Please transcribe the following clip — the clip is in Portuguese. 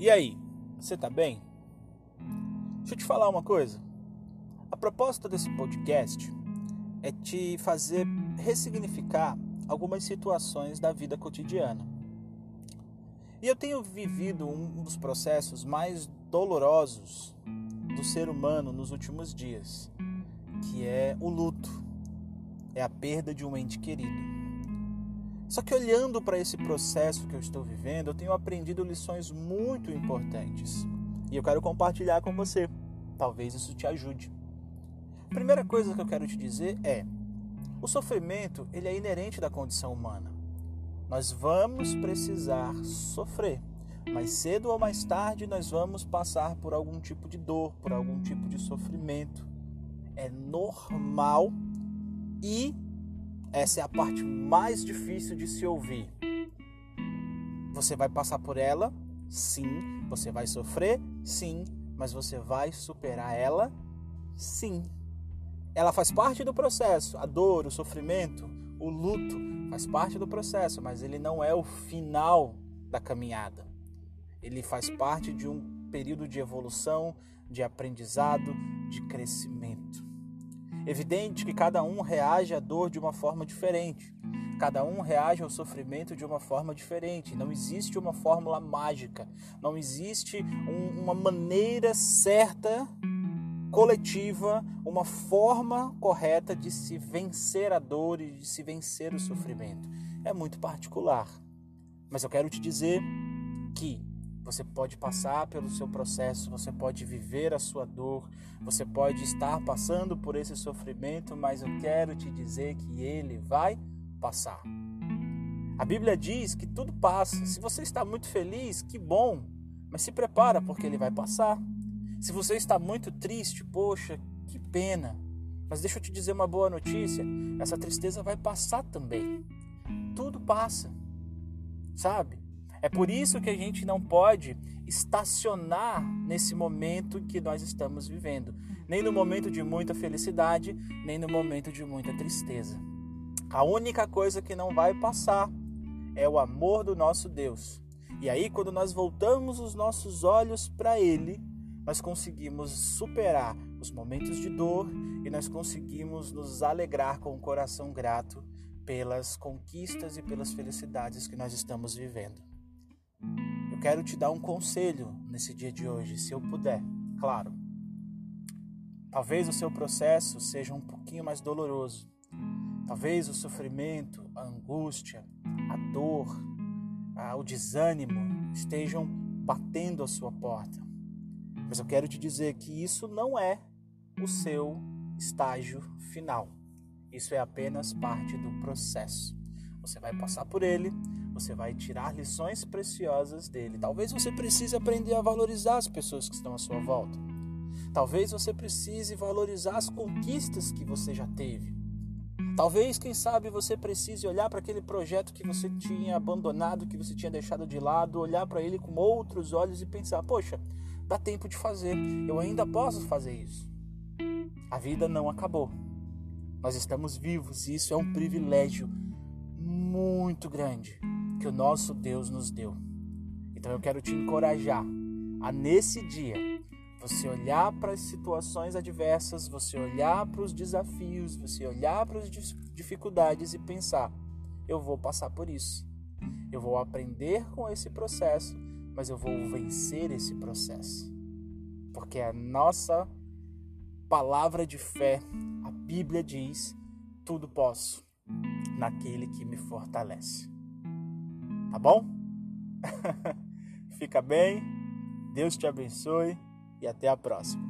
E aí, você tá bem? Deixa eu te falar uma coisa. A proposta desse podcast é te fazer ressignificar algumas situações da vida cotidiana. E eu tenho vivido um dos processos mais dolorosos do ser humano nos últimos dias, que é o luto, é a perda de um ente querido. Só que olhando para esse processo que eu estou vivendo, eu tenho aprendido lições muito importantes. E eu quero compartilhar com você. Talvez isso te ajude. Primeira coisa que eu quero te dizer é: o sofrimento, ele é inerente da condição humana. Nós vamos precisar sofrer, mais cedo ou mais tarde nós vamos passar por algum tipo de dor, por algum tipo de sofrimento. É normal e essa é a parte mais difícil de se ouvir. Você vai passar por ela? Sim. Você vai sofrer? Sim. Mas você vai superar ela? Sim. Ela faz parte do processo. A dor, o sofrimento, o luto faz parte do processo, mas ele não é o final da caminhada. Ele faz parte de um período de evolução, de aprendizado, de crescimento. Evidente que cada um reage à dor de uma forma diferente. Cada um reage ao sofrimento de uma forma diferente. Não existe uma fórmula mágica. Não existe um, uma maneira certa, coletiva, uma forma correta de se vencer a dor e de se vencer o sofrimento. É muito particular. Mas eu quero te dizer que você pode passar pelo seu processo, você pode viver a sua dor, você pode estar passando por esse sofrimento, mas eu quero te dizer que ele vai passar. A Bíblia diz que tudo passa. Se você está muito feliz, que bom, mas se prepara porque ele vai passar. Se você está muito triste, poxa, que pena. Mas deixa eu te dizer uma boa notícia: essa tristeza vai passar também. Tudo passa, sabe? É por isso que a gente não pode estacionar nesse momento que nós estamos vivendo, nem no momento de muita felicidade, nem no momento de muita tristeza. A única coisa que não vai passar é o amor do nosso Deus. E aí, quando nós voltamos os nossos olhos para Ele, nós conseguimos superar os momentos de dor e nós conseguimos nos alegrar com o coração grato pelas conquistas e pelas felicidades que nós estamos vivendo. Quero te dar um conselho nesse dia de hoje, se eu puder, claro. Talvez o seu processo seja um pouquinho mais doloroso. Talvez o sofrimento, a angústia, a dor, o desânimo estejam batendo a sua porta. Mas eu quero te dizer que isso não é o seu estágio final. Isso é apenas parte do processo. Você vai passar por ele, você vai tirar lições preciosas dele. Talvez você precise aprender a valorizar as pessoas que estão à sua volta. Talvez você precise valorizar as conquistas que você já teve. Talvez, quem sabe, você precise olhar para aquele projeto que você tinha abandonado, que você tinha deixado de lado, olhar para ele com outros olhos e pensar: poxa, dá tempo de fazer, eu ainda posso fazer isso. A vida não acabou. Nós estamos vivos e isso é um privilégio muito grande que o nosso Deus nos deu. Então eu quero te encorajar a nesse dia você olhar para as situações adversas, você olhar para os desafios, você olhar para as dificuldades e pensar: eu vou passar por isso. Eu vou aprender com esse processo, mas eu vou vencer esse processo. Porque a nossa palavra de fé, a Bíblia diz: tudo posso naquele que me fortalece. Tá bom? Fica bem, Deus te abençoe e até a próxima.